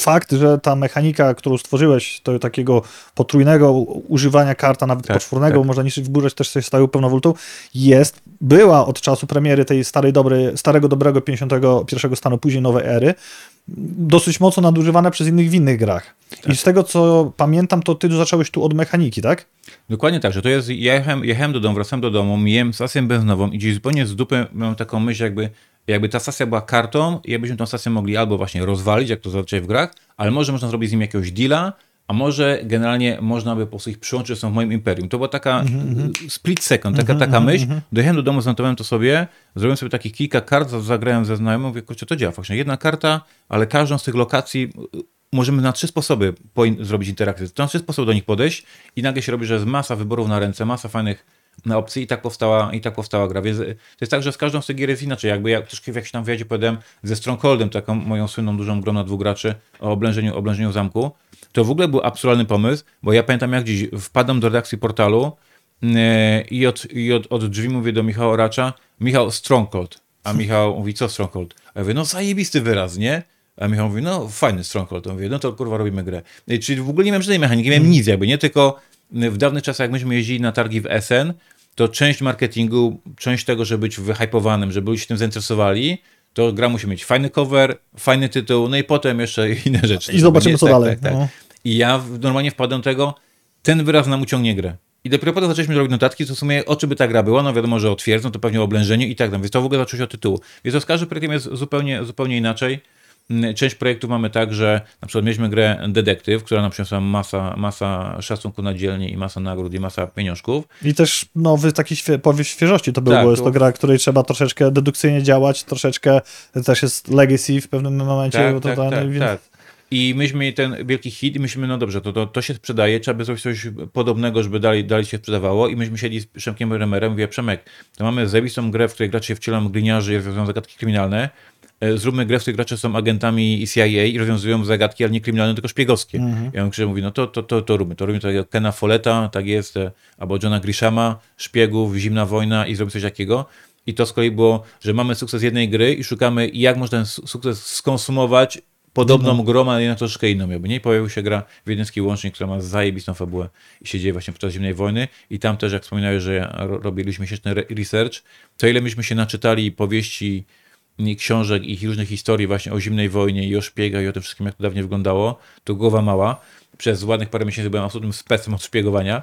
fakt, że ta mechanika, którą stworzyłeś, to takiego potrójnego używania karta, nawet Tak, poczwórnego, tak. można niszczyć w górę, też coś stałą pełnowoltą, jest, była od czasu premiery tej starej dobry, starego dobrego 51 stanu, później nowej ery, dosyć mocno nadużywane przez innych w innych grach. I z tego, co pamiętam, to ty zacząłeś tu od mechaniki, tak? Dokładnie tak, że to jest, ja jechałem, jechałem do domu, wracałem do domu, miałem stację benzynową i gdzieś zupełnie z dupy miałem taką myśl, jakby, jakby ta stacja była kartą i jakbyśmy tą stację mogli albo właśnie rozwalić, jak to zazwyczaj w grach, ale może można zrobić z nim jakiegoś deala, a może generalnie można by po prostu ich przyłączyć, są w moim imperium. To była taka y, split second, taka, taka myśl. Dojechałem do domu, zanotowałem to sobie, zrobiłem sobie takich kilka kart, za- zagrałem ze znajomym, mówię, kurczę, to działa faktycznie. Jedna karta, ale każdą z tych lokacji y, możemy na trzy sposoby zrobić interakcję. To na trzy sposoby do nich podejść i nagle się robi, że jest masa wyborów na ręce, masa fajnych na opcji i tak powstała, i tak powstała gra. Więc y, to jest tak, że z każdą z tych gier jest inaczej. Jakby ja troszkę w jakimś tam wywiadzie powiedziałem ze Strongholdem, taką moją słynną dużą grą na dwóch graczy o oblężeniu, oblężeniu zamku, to w ogóle był absurdalny pomysł, bo ja pamiętam jak dziś wpadam do redakcji portalu yy, i, od, i od, od drzwi mówię do Michała Racza, Michał Stronghold, a Michał mówi, co Stronghold? A ja mówię, no zajebisty wyraz, nie? A Michał mówi, no fajny Stronghold. To mówię, no to kurwa robimy grę. Yy, Czyli w ogóle nie miałem żadnej mechaniki, nie miałem nic jakby, nie? Tylko yy, w dawnych czasach, jak myśmy jeździli na targi w SN, to część marketingu, część tego, żeby być wyhypowanym, żeby ludzie się tym zainteresowali, to gra musi mieć fajny cover, fajny tytuł, no i potem jeszcze inne rzeczy. I zobaczymy, Nie? co tak, dalej. Tak, tak. No. I ja normalnie wpadłem do tego, ten wyraz nam uciągnie grę. I dopiero potem zaczęliśmy robić notatki, co w sumie o czym by ta gra była, no wiadomo, że o twierdzą, to pewnie o oblężeniu i tak dalej, więc to w ogóle zaczęło się od tytułu. Więc to z każdym projektem jest zupełnie, zupełnie inaczej. Mm, Część projektów mamy tak, że na przykład mieliśmy grę Detektyw, która nam przyniosła masa, masa szacunku na dzielnie i masa nagród i masa pieniążków. I też nowy taki świe, powiew świeżości to był, Tak, bo jest to- to gra, której trzeba troszeczkę dedukcyjnie działać, troszeczkę też jest legacy w pewnym momencie. Tak, tak, to- tak, więc- tak. I myśmy mieli ten wielki hit i myślimy, no dobrze, to, to, to się sprzedaje, trzeba by zrobić coś podobnego, żeby dalej, dalej się sprzedawało i myśmy siedli z Przemkiem Remerem, mówię, Przemek, to mamy zajebistą grę, w której gracze się wcielą gliniarzy i rozwiązują zagadki kryminalne, zróbmy grę, w której gracze są agentami CIA i rozwiązują zagadki, ale nie kryminalne, tylko szpiegowskie. Mhm. Ja on Krzyż mówi, no to, to, to, to róbmy, to robimy takiego Kena Folletta, tak jest, e, albo Johna Grishama, szpiegów, zimna wojna i zrobimy coś takiego. I to z kolei było, że mamy sukces jednej gry i szukamy, jak można ten su- sukces skonsumować podobną No. grą, ale jednak troszeczkę inną. Jakby nie pojawił się gra Wiedeński Łącznik, która ma zajebistą fabułę i się dzieje właśnie podczas zimnej wojny. I tam też, jak wspominałeś, że ro- robiliśmy miesięczny re- research, to ile myśmy się naczytali powieści i książek i różnych historii właśnie o zimnej wojnie i o szpiegach i o tym wszystkim, jak to dawniej wyglądało, to głowa mała. Przez ładnych parę miesięcy byłem absolutnym specem od szpiegowania.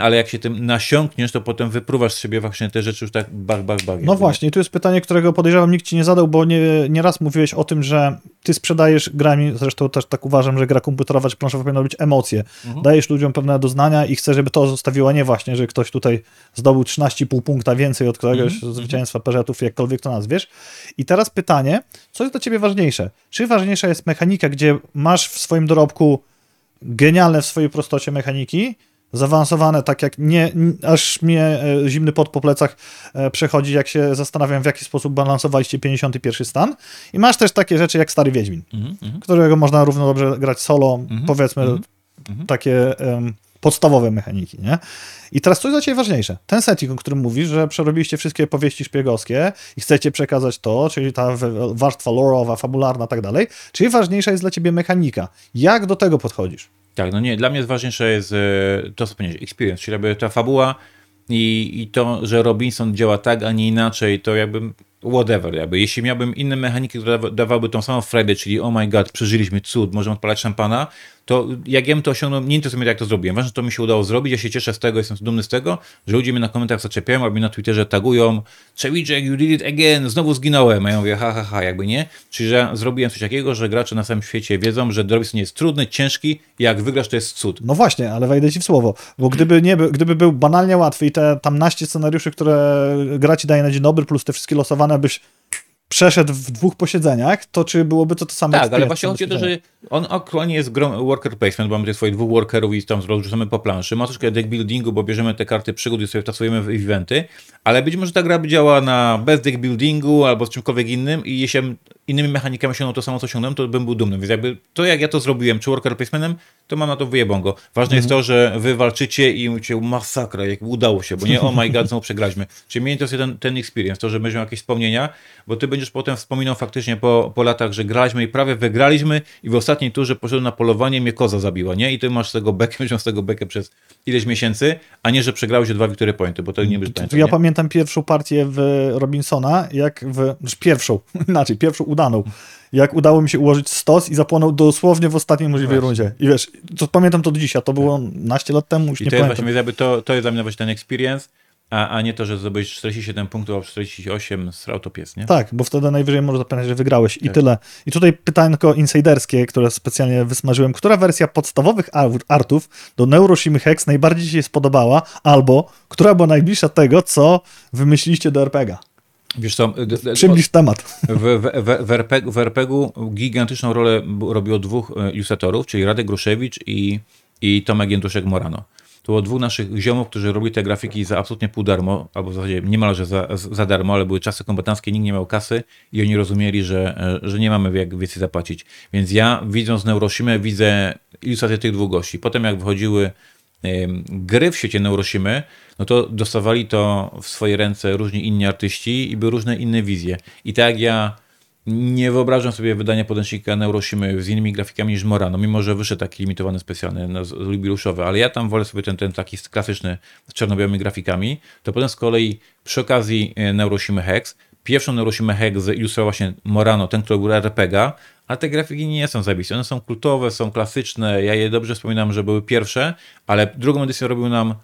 Ale jak się tym nasiąkniesz, to potem wypruwasz z siebie właśnie te rzeczy już tak bach, bach, bach. No właśnie, tu jest pytanie, którego podejrzewam nikt ci nie zadał, bo nie, nie raz mówiłeś o tym, że ty sprzedajesz grami, zresztą też tak uważam, że gra komputerowa czy planszowa powinna być emocje. Dajesz ludziom pewne doznania i chcę, żeby to zostawiło, nie właśnie, że ktoś tutaj zdobył 13,5 punkta więcej od któregoś zwycięstwa peżetów, jakkolwiek to nazwiesz. I teraz pytanie, co jest dla ciebie ważniejsze? Czy ważniejsza jest mechanika, gdzie masz w swoim dorobku genialne w swojej prostocie mechaniki, zaawansowane, tak jak nie, aż mnie e, zimny pot po plecach e, przechodzi, jak się zastanawiam, w jaki sposób balansowaliście 51 stan. I masz też takie rzeczy jak Stary Wiedźmin, Mhm, mhm. którego można równo dobrze grać solo, powiedzmy mhm, takie em, podstawowe mechaniki, nie? I teraz co jest dla Ciebie ważniejsze? Ten setting, o którym mówisz, że przerobiliście wszystkie powieści szpiegowskie i chcecie przekazać to, czyli ta warstwa lore'owa, fabularna, tak dalej, czy ważniejsza jest dla Ciebie mechanika? Jak do tego podchodzisz? Tak, no nie, dla mnie ważniejsze jest e, to, co powiedziałeś, experience, czyli jakby ta fabuła i, i to, że Robinson działa tak, a nie inaczej, to jakby whatever, jakby. Jeśli miałbym inne mechaniki, które dawa- dawałyby tą samą frajdę, czyli oh my god, przeżyliśmy cud, możemy odpalać szampana, to jak ja bym to osiągnął, nie interesuje mnie, jak to zrobiłem. Ważne, że to mi się udało zrobić, ja się cieszę z tego, jestem dumny z tego, że ludzie mnie na komentarzach zaczepiają, albo mnie na Twitterze tagują, Czewiczek, you did it again, znowu zginąłem, a ja mówię, ha, ha, ha, jakby nie. Czyli, że zrobiłem coś takiego, że gracze na całym świecie wiedzą, że Robinson jest trudny, ciężki, jak wygrasz, to jest cud. No właśnie, ale wejdę Ci w słowo, bo gdyby, nie, by- gdyby był banalnie łatwy i te tam naście scenariuszy, które gra Ci daje na dzień dobry, plus te wszystkie losowane, byś przeszedł w dwóch posiedzeniach, to czy byłoby to to samo? Tak, ale właśnie chodzi o to, że on aktualnie jest grą worker placement, bo mamy tych swoich dwóch workerów i tam rozrzucamy po planszy. Ma troszkę deck buildingu, bo bierzemy te karty przygód i sobie wtasujemy w eventy, ale być może ta gra by działała na bez deck buildingu albo z czymkolwiek innym i jeśli innymi mechanikami osiągnął to samo, co osiągnąłem, to bym był dumny. Więc jakby to, jak ja to zrobiłem, czy worker placementem, to mam na to wyjebongo. Ważne jest to, że wy walczycie i mówicie masakra, jak udało się, bo nie oh my god, znowu przegraliśmy. Czyli mnie interesuje ten, ten experience, to, że będziemy jakieś wspomnienia, bo ty będziesz potem wspominał faktycznie po, po latach, że graliśmy i prawie wygraliśmy i w ostatniej turze poszedłem na polowanie, mnie koza zabiła, nie? I ty masz z tego bekę, miał z tego bekę przez ileś miesięcy, a nie, że przegrałeś o dwa Victory Pointy, bo to nie będziesz pamiętał, Ja pamiętam pierwszą partię w Robinsona, jak w. Znaczy pierwszą, inaczej, pierwszą udaną. Jak udało mi się ułożyć stos i zapłonął dosłownie w ostatniej możliwej Właśnie. rundzie. I wiesz, to pamiętam to do dzisiaj, a to było naście lat temu, już I nie to jest pamiętam. właśnie, jakby to, to jest dla mnie właśnie ten experience, a, a nie to, że zdobyć 47 punktów, a 48 srał to pies, nie? Tak, bo wtedy najwyżej możesz zapamiętać, że wygrałeś i Tak. tyle. I tutaj pytanko insiderskie, które specjalnie wysmażyłem. Która wersja podstawowych ar- artów do Neuroshimy Hex najbardziej Ci się spodobała, albo która była najbliższa tego, co wymyśliliście do RPG-a? Wiesz co, Przybliż temat. w, w, w, w, RPG, w RPG-u gigantyczną rolę robiło dwóch e, ilustratorów, czyli Radek Gruszewicz i, i Tomek Jędruszek Morano. To było dwóch naszych ziomów, którzy robili te grafiki za absolutnie pół darmo, albo w zasadzie niemalże za, za darmo, ale były czasy kombatanckie, nikt nie miał kasy i oni rozumieli, że, e, że nie mamy jak więcej zapłacić. Więc ja, widząc Neuroshimę, widzę ilustrację tych dwóch gości. Potem jak wychodziły gry w świecie Neuroshimy, no to dostawali to w swoje ręce różni inni artyści i były różne inne wizje. I tak jak ja nie wyobrażam sobie wydania podręcznika Neuroshimy z innymi grafikami niż Morano, mimo że wyszedł taki limitowany specjalny, no, z- jubileuszowy, ale ja tam wolę sobie ten, ten taki klasyczny z czarno-białymi grafikami, to potem z kolei przy okazji e, Neuroshimy Hex, pierwszą Neuroshimy Hex ilustrował właśnie Morano, ten, który był RPG, a te grafiki nie są zajebiste. One są kultowe, są klasyczne, ja je dobrze wspominam, że były pierwsze, ale drugą edycję robił nam e, e,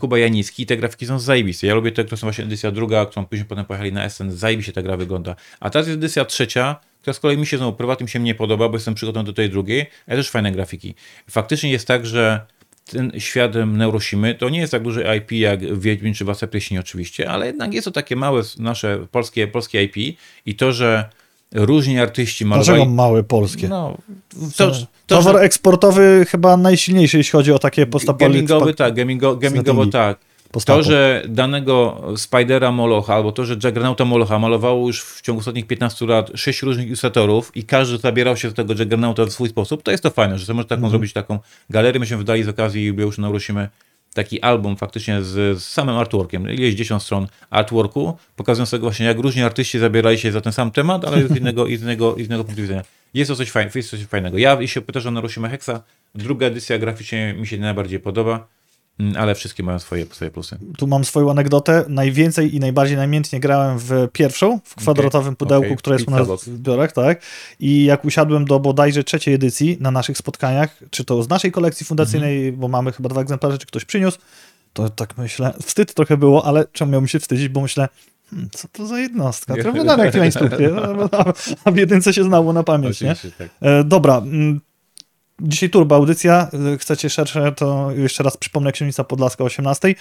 Kuba Janicki i te grafiki są zajebiste. Ja lubię te, które są właśnie edycja druga, którą później potem pojechali na SN, zajebiście ta gra wygląda. A teraz jest edycja trzecia, która z kolei mi się znowu prywatnie się nie podoba, bo jestem przygotowany do tej drugiej, ale też fajne grafiki. Faktycznie jest tak, że ten świat Neuroshimy to nie jest tak duży IP jak Wiedźmin czy Wasa Pieśni oczywiście, ale jednak jest to takie małe nasze polskie, polskie IP i to, że różni artyści malowali... Dlaczego małe polskie? No, to, to, Towar że eksportowy chyba najsilniejszy, jeśli chodzi o takie postapoli. gamingowy tak, gamingo, gamingowo tak. To, że danego Spidera Molocha, albo to, że Juggernauta Molocha malowało już w ciągu ostatnich 15 lat sześć różnych ilustratorów i każdy zabierał się do tego Juggernauta w swój sposób, to jest to fajne, że sobie może taką Mhm. zrobić taką galerię. Myśmy wydali z okazji jubileuszu Neurosimy taki album faktycznie z, z samym artworkiem, ileś 10 stron artworku, pokazującego właśnie jak różni artyści zabierali się za ten sam temat, ale z innego, innego, innego punktu widzenia. Jest to coś, fajne, jest coś fajnego. Ja, jeśli pytasz o Neuroshima Hexa, druga edycja graficznie mi się najbardziej podoba. Mm, ale wszystkie mają swoje, swoje plusy. Tu mam swoją anegdotę. Najwięcej i najbardziej namiętnie grałem w pierwszą, w kwadratowym pudełku, okej. które jest u nas w zbiorach, tak. I jak usiadłem do bodajże trzeciej edycji na naszych spotkaniach, czy to z naszej kolekcji fundacyjnej, Mhm. bo mamy chyba dwa egzemplarze, czy ktoś przyniósł, to tak myślę, wstyd trochę było, ale czemu miałbym się wstydzić, bo myślę, hmm, co to za jednostka? Trochę dane jak na instrukcję, no, a, a w jedynce się znało na pamięć, nie? Oczywiście, tak. E, dobra. Dzisiaj turbo audycja. E, Chcecie szersze, to jeszcze raz przypomnę Księżnica Podlaska o 18.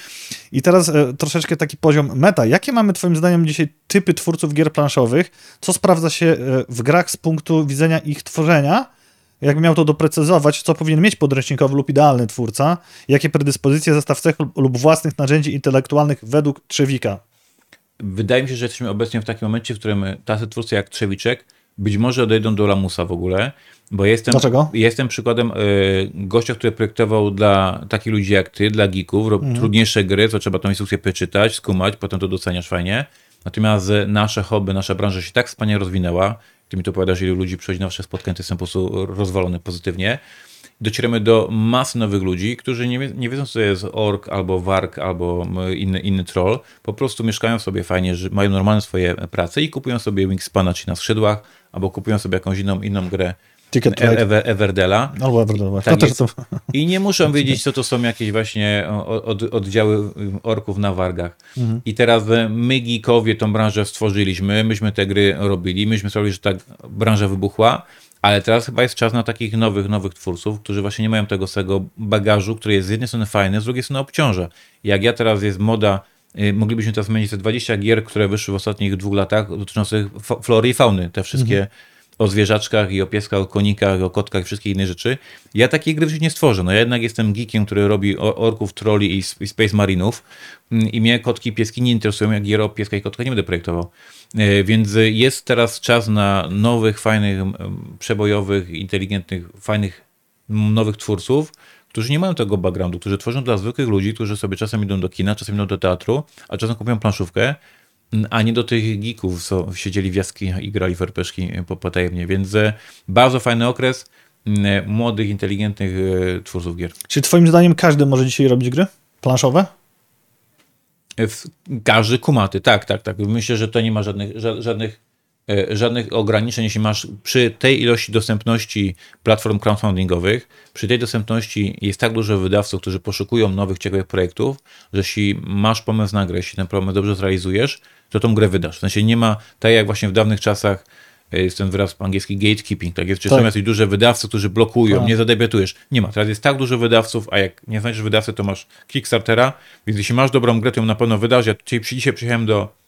I teraz e, troszeczkę taki poziom meta. Jakie mamy twoim zdaniem dzisiaj typy twórców gier planszowych? Co sprawdza się e, w grach z punktu widzenia ich tworzenia? Jakby miał to doprecyzować, co powinien mieć podręcznikowy lub idealny twórca? Jakie predyspozycje, zestaw cech lub własnych narzędzi intelektualnych według Trzewika? Wydaje mi się, że jesteśmy obecnie w takim momencie, w którym tacy twórcy jak Trzewiczek być może odejdą do lamusa w ogóle, bo jestem, Dlaczego? jestem przykładem y, gościa, który projektował dla takich ludzi jak ty, dla geeków, rob trudniejsze gry, to trzeba tą instrukcję przeczytać, skumać, potem to doceniasz fajnie. Natomiast y, nasze hobby, nasza branża się tak wspaniale rozwinęła, ty mi to opowiadasz, ilu ludzi przychodzi na nasze spotkania, to jestem po prostu rozwalony pozytywnie. Docieramy do masy nowych ludzi, którzy nie, nie wiedzą, co to jest ork, albo wark, albo inny, inny troll. Po prostu mieszkają sobie fajnie, że mają normalne swoje prace i kupują sobie Wingspana, czy na skrzydłach, albo kupują sobie jakąś inną, inną grę Ticket E-. Ever, Everdela. Albo Everdell. Tak to też to... I nie muszą wiedzieć, co to są jakieś właśnie od, oddziały orków na wargach. I teraz e, my, geekowie, tą branżę stworzyliśmy, myśmy te gry robili, myśmy sprawili, że ta branża wybuchła, ale teraz chyba jest czas na takich nowych, nowych twórców, którzy właśnie nie mają tego swego bagażu, który jest z jednej strony fajny, z drugiej strony obciąża. Jak ja teraz jest moda, y, moglibyśmy teraz wymienić te 20 gier, które wyszły w ostatnich dwóch latach dotyczących flory i fauny, te wszystkie o zwierzaczkach i o pieskach, o konikach, o kotkach i wszystkie inne rzeczy. Ja takiej gry w życiu nie stworzę. No ja jednak jestem geekiem, który robi orków, trolli i, Space Marinów Mm, i mnie kotki i pieski nie interesują, jak gier o pieska i kotka nie będę projektował. E, Więc jest teraz czas na nowych, fajnych, przebojowych, inteligentnych, fajnych, nowych twórców, którzy nie mają tego backgroundu, którzy tworzą dla zwykłych ludzi, którzy sobie czasem idą do kina, czasem idą do teatru, a czasem kupują planszówkę, a nie do tych geeków, co siedzieli w jaskiniach i grali w RPG po- potajemnie. Więc e, bardzo fajny okres e, młodych, inteligentnych e, twórców gier. Czy twoim zdaniem każdy może dzisiaj robić gry planszowe? Każdy kumaty, tak, tak, tak. Myślę, że to nie ma żadnych, ża- żadnych, e, żadnych ograniczeń, jeśli masz przy tej ilości dostępności platform crowdfundingowych, przy tej dostępności jest tak dużo wydawców, którzy poszukują nowych, ciekawych projektów, że jeśli masz pomysł na grę, jeśli ten pomysł dobrze zrealizujesz, to tą grę wydasz. W sensie nie ma, tak jak właśnie w dawnych czasach, e, jest ten wyraz angielski gatekeeping, tak jest, czy Tak. są jacyś duże wydawcy, którzy blokują, Tak. nie zadebiutujesz. Nie ma, teraz jest tak dużo wydawców, a jak nie znajdziesz wydawcy, to masz Kickstartera, więc jeśli masz dobrą grę, to ją na pewno wydasz. Ja dzisiaj przyjechałem do,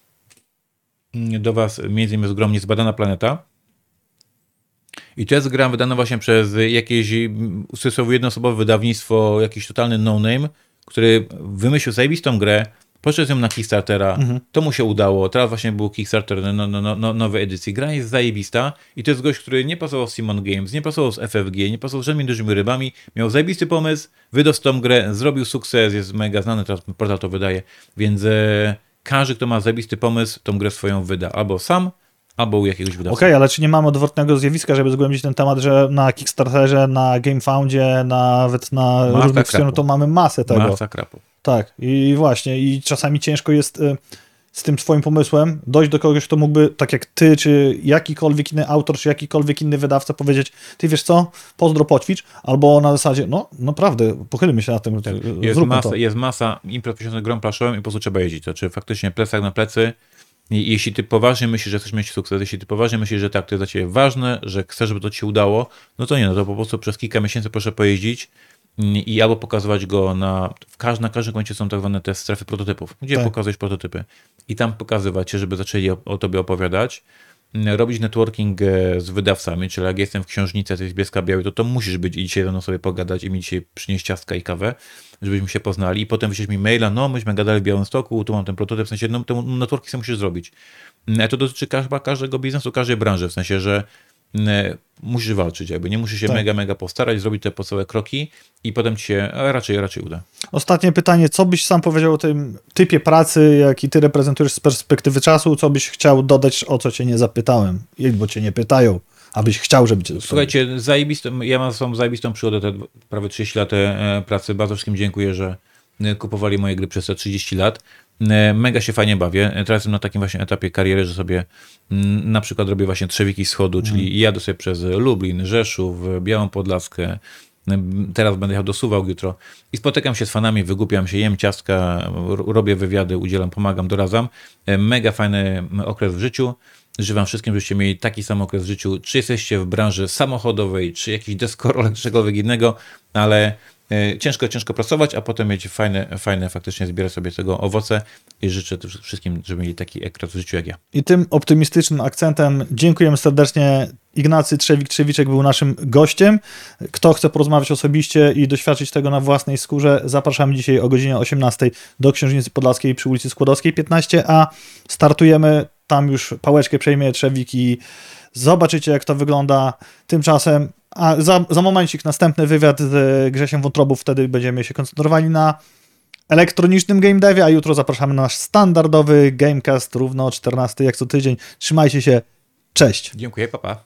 do was, między innymi z grą Niezbadana Planeta, i to jest gra wydana właśnie przez jakieś mm, cudzysłowie jednoosobowe wydawnictwo, jakiś totalny no-name, który wymyślił zajebistą grę, poszedł z nią na Kickstartera, to mu się udało, teraz właśnie był Kickstarter no, no, no, no, nowej edycji. Gra jest zajebista i to jest gość, który nie pasował z Simon Games, nie pasował z FFG, nie pasował z żadnymi dużymi rybami, miał zajebisty pomysł, wydał tą grę, zrobił sukces, jest mega znany, teraz portal to wydaje, więc e, każdy, kto ma zajebisty pomysł, tą grę swoją wyda, albo sam, albo u jakiegoś wydawcy. Okej, ale czy nie mamy odwrotnego zjawiska, żeby zgłębić ten temat, że na Kickstarterze, na GameFoundzie, nawet na Masa różnych stronach to mamy masę tego. Masa krapu. Tak, i właśnie, i czasami ciężko jest y, z tym swoim pomysłem dojść do kogoś, kto mógłby, tak jak ty, czy jakikolwiek inny autor, czy jakikolwiek inny wydawca powiedzieć, ty wiesz co, pozdro poćwicz, albo na zasadzie, no naprawdę, pochylmy się na tym, Tak. Jest masa, to. jest masa imprez poświęconych grom plaszowym i po prostu trzeba jeździć. To czy faktycznie plecak na plecy. I jeśli ty poważnie myślisz, że chcesz mieć sukces, jeśli ty poważnie myślisz, że tak, to jest dla ciebie ważne, że chcesz, żeby to ci się udało, no to nie, no to po prostu przez kilka miesięcy proszę pojeździć mm, i albo pokazywać go na, w każdym, na każdym końcu są tak zwane te strefy prototypów, gdzie Tak. pokazujesz prototypy i tam pokazywać się, żeby zaczęli o, o tobie opowiadać, Mm, robić networking e, z wydawcami, czyli jak jestem w książnicy, to jest Bieska Białej, to to musisz być i dzisiaj ze mną sobie pogadać i mi dzisiaj przynieść ciastka i kawę, żebyśmy się poznali i potem wyśleć mi maila, no myśmy gadali w Białymstoku, tu mam ten prototyp, w sensie no, te networki sobie musisz zrobić. Mm, To dotyczy każdego biznesu, każdej branży, w sensie, że musisz walczyć, jakby nie musisz się Tak. mega, mega postarać, zrobić te podstawowe kroki i potem ci się a raczej, raczej uda. Ostatnie pytanie, co byś sam powiedział o tym typie pracy, jaki ty reprezentujesz z perspektywy czasu, co byś chciał dodać, o co cię nie zapytałem, bo cię nie pytają, abyś chciał, żeby cię Słuchajcie, zajebistą, ja mam sobą zajebistą przygodę, te prawie 30 lat e, pracy. Bardzo wszystkim dziękuję, że e, kupowali moje gry przez te 30 lat. E, Mega się fajnie bawię. E, Teraz jestem na takim właśnie etapie kariery, że sobie mm, na przykład robię właśnie trzewiki wschodu, czyli jadę sobie przez Lublin, Rzeszów, Białą Podlaskę. M, Teraz będę jechał do Suwałk jutro i spotykam się z fanami, wygłupiam się, jem ciastka, robię wywiady, udzielam, pomagam, doradzam. E, Mega fajny okres w życiu. Życzę wam wszystkim, żebyście mieli taki sam okres w życiu, czy jesteście w branży samochodowej, czy jakiś deskorolek, czy czegokolwiek innego, ale e, ciężko, ciężko pracować, a potem mieć fajne, fajne faktycznie zbierać sobie tego owoce i życzę wszystkim, żeby mieli taki okres w życiu jak ja. I tym optymistycznym akcentem dziękujemy serdecznie. Ignacy Trzewik-Trzewiczek był naszym gościem. Kto chce porozmawiać osobiście i doświadczyć tego na własnej skórze, zapraszamy dzisiaj o godzinie 18 do Księżnicy Podlaskiej przy ulicy Skłodowskiej 15a. Startujemy, tam już pałeczkę przejmie Trzewik i zobaczycie jak to wygląda. Tymczasem, a za, za momencik następny wywiad z Grzesiem Wątrobów, wtedy będziemy się koncentrowali na elektronicznym game devie, a jutro zapraszamy na nasz standardowy Gamecast równo o 14 jak co tydzień. Trzymajcie się, cześć! Dziękuję, papa.